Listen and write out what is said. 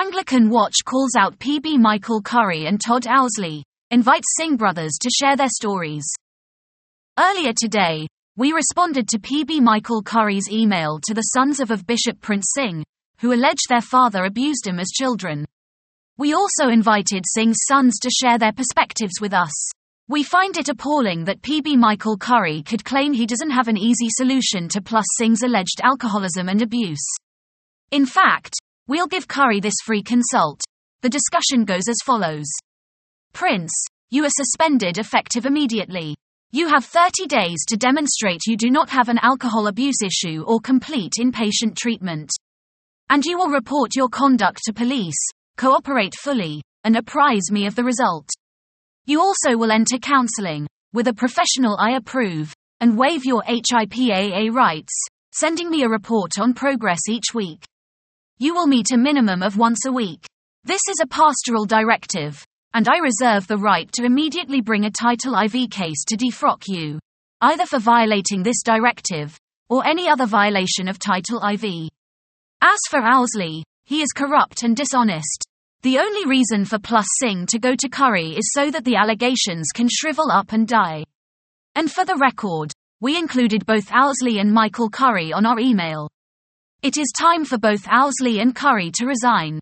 Anglican Watch calls out PB Michael Curry and Todd Ousley, invites Singh brothers to share their stories. Earlier today, we responded to PB Michael Curry's email to the sons of, of Bishop Prince Singh, who allege their father abused him as children. We also invited Singh's sons to share their perspectives with us. We find it appalling that PB Michael Curry could claim he doesn't have an easy solution to Plus Singh's alleged alcoholism and abuse. In fact, we'll give Curry this free consult. The discussion goes as follows Prince, you are suspended effective immediately. You have 30 days to demonstrate you do not have an alcohol abuse issue or complete inpatient treatment. And you will report your conduct to police, cooperate fully, and apprise me of the result. You also will enter counseling, with a professional I approve, and waive your HIPAA rights, sending me a report on progress each week. You will meet a minimum of once a week. This is a pastoral directive, and I reserve the right to immediately bring a Title IV case to defrock you, either for violating this directive, or any other violation of Title IV. As for Ousley, he is corrupt and dishonest. The only reason for Plus Singh to go to Curry is so that the allegations can shrivel up and die. And for the record, we included both Ousley and Michael Curry on our email. It is time for both Ousley and Curry to resign.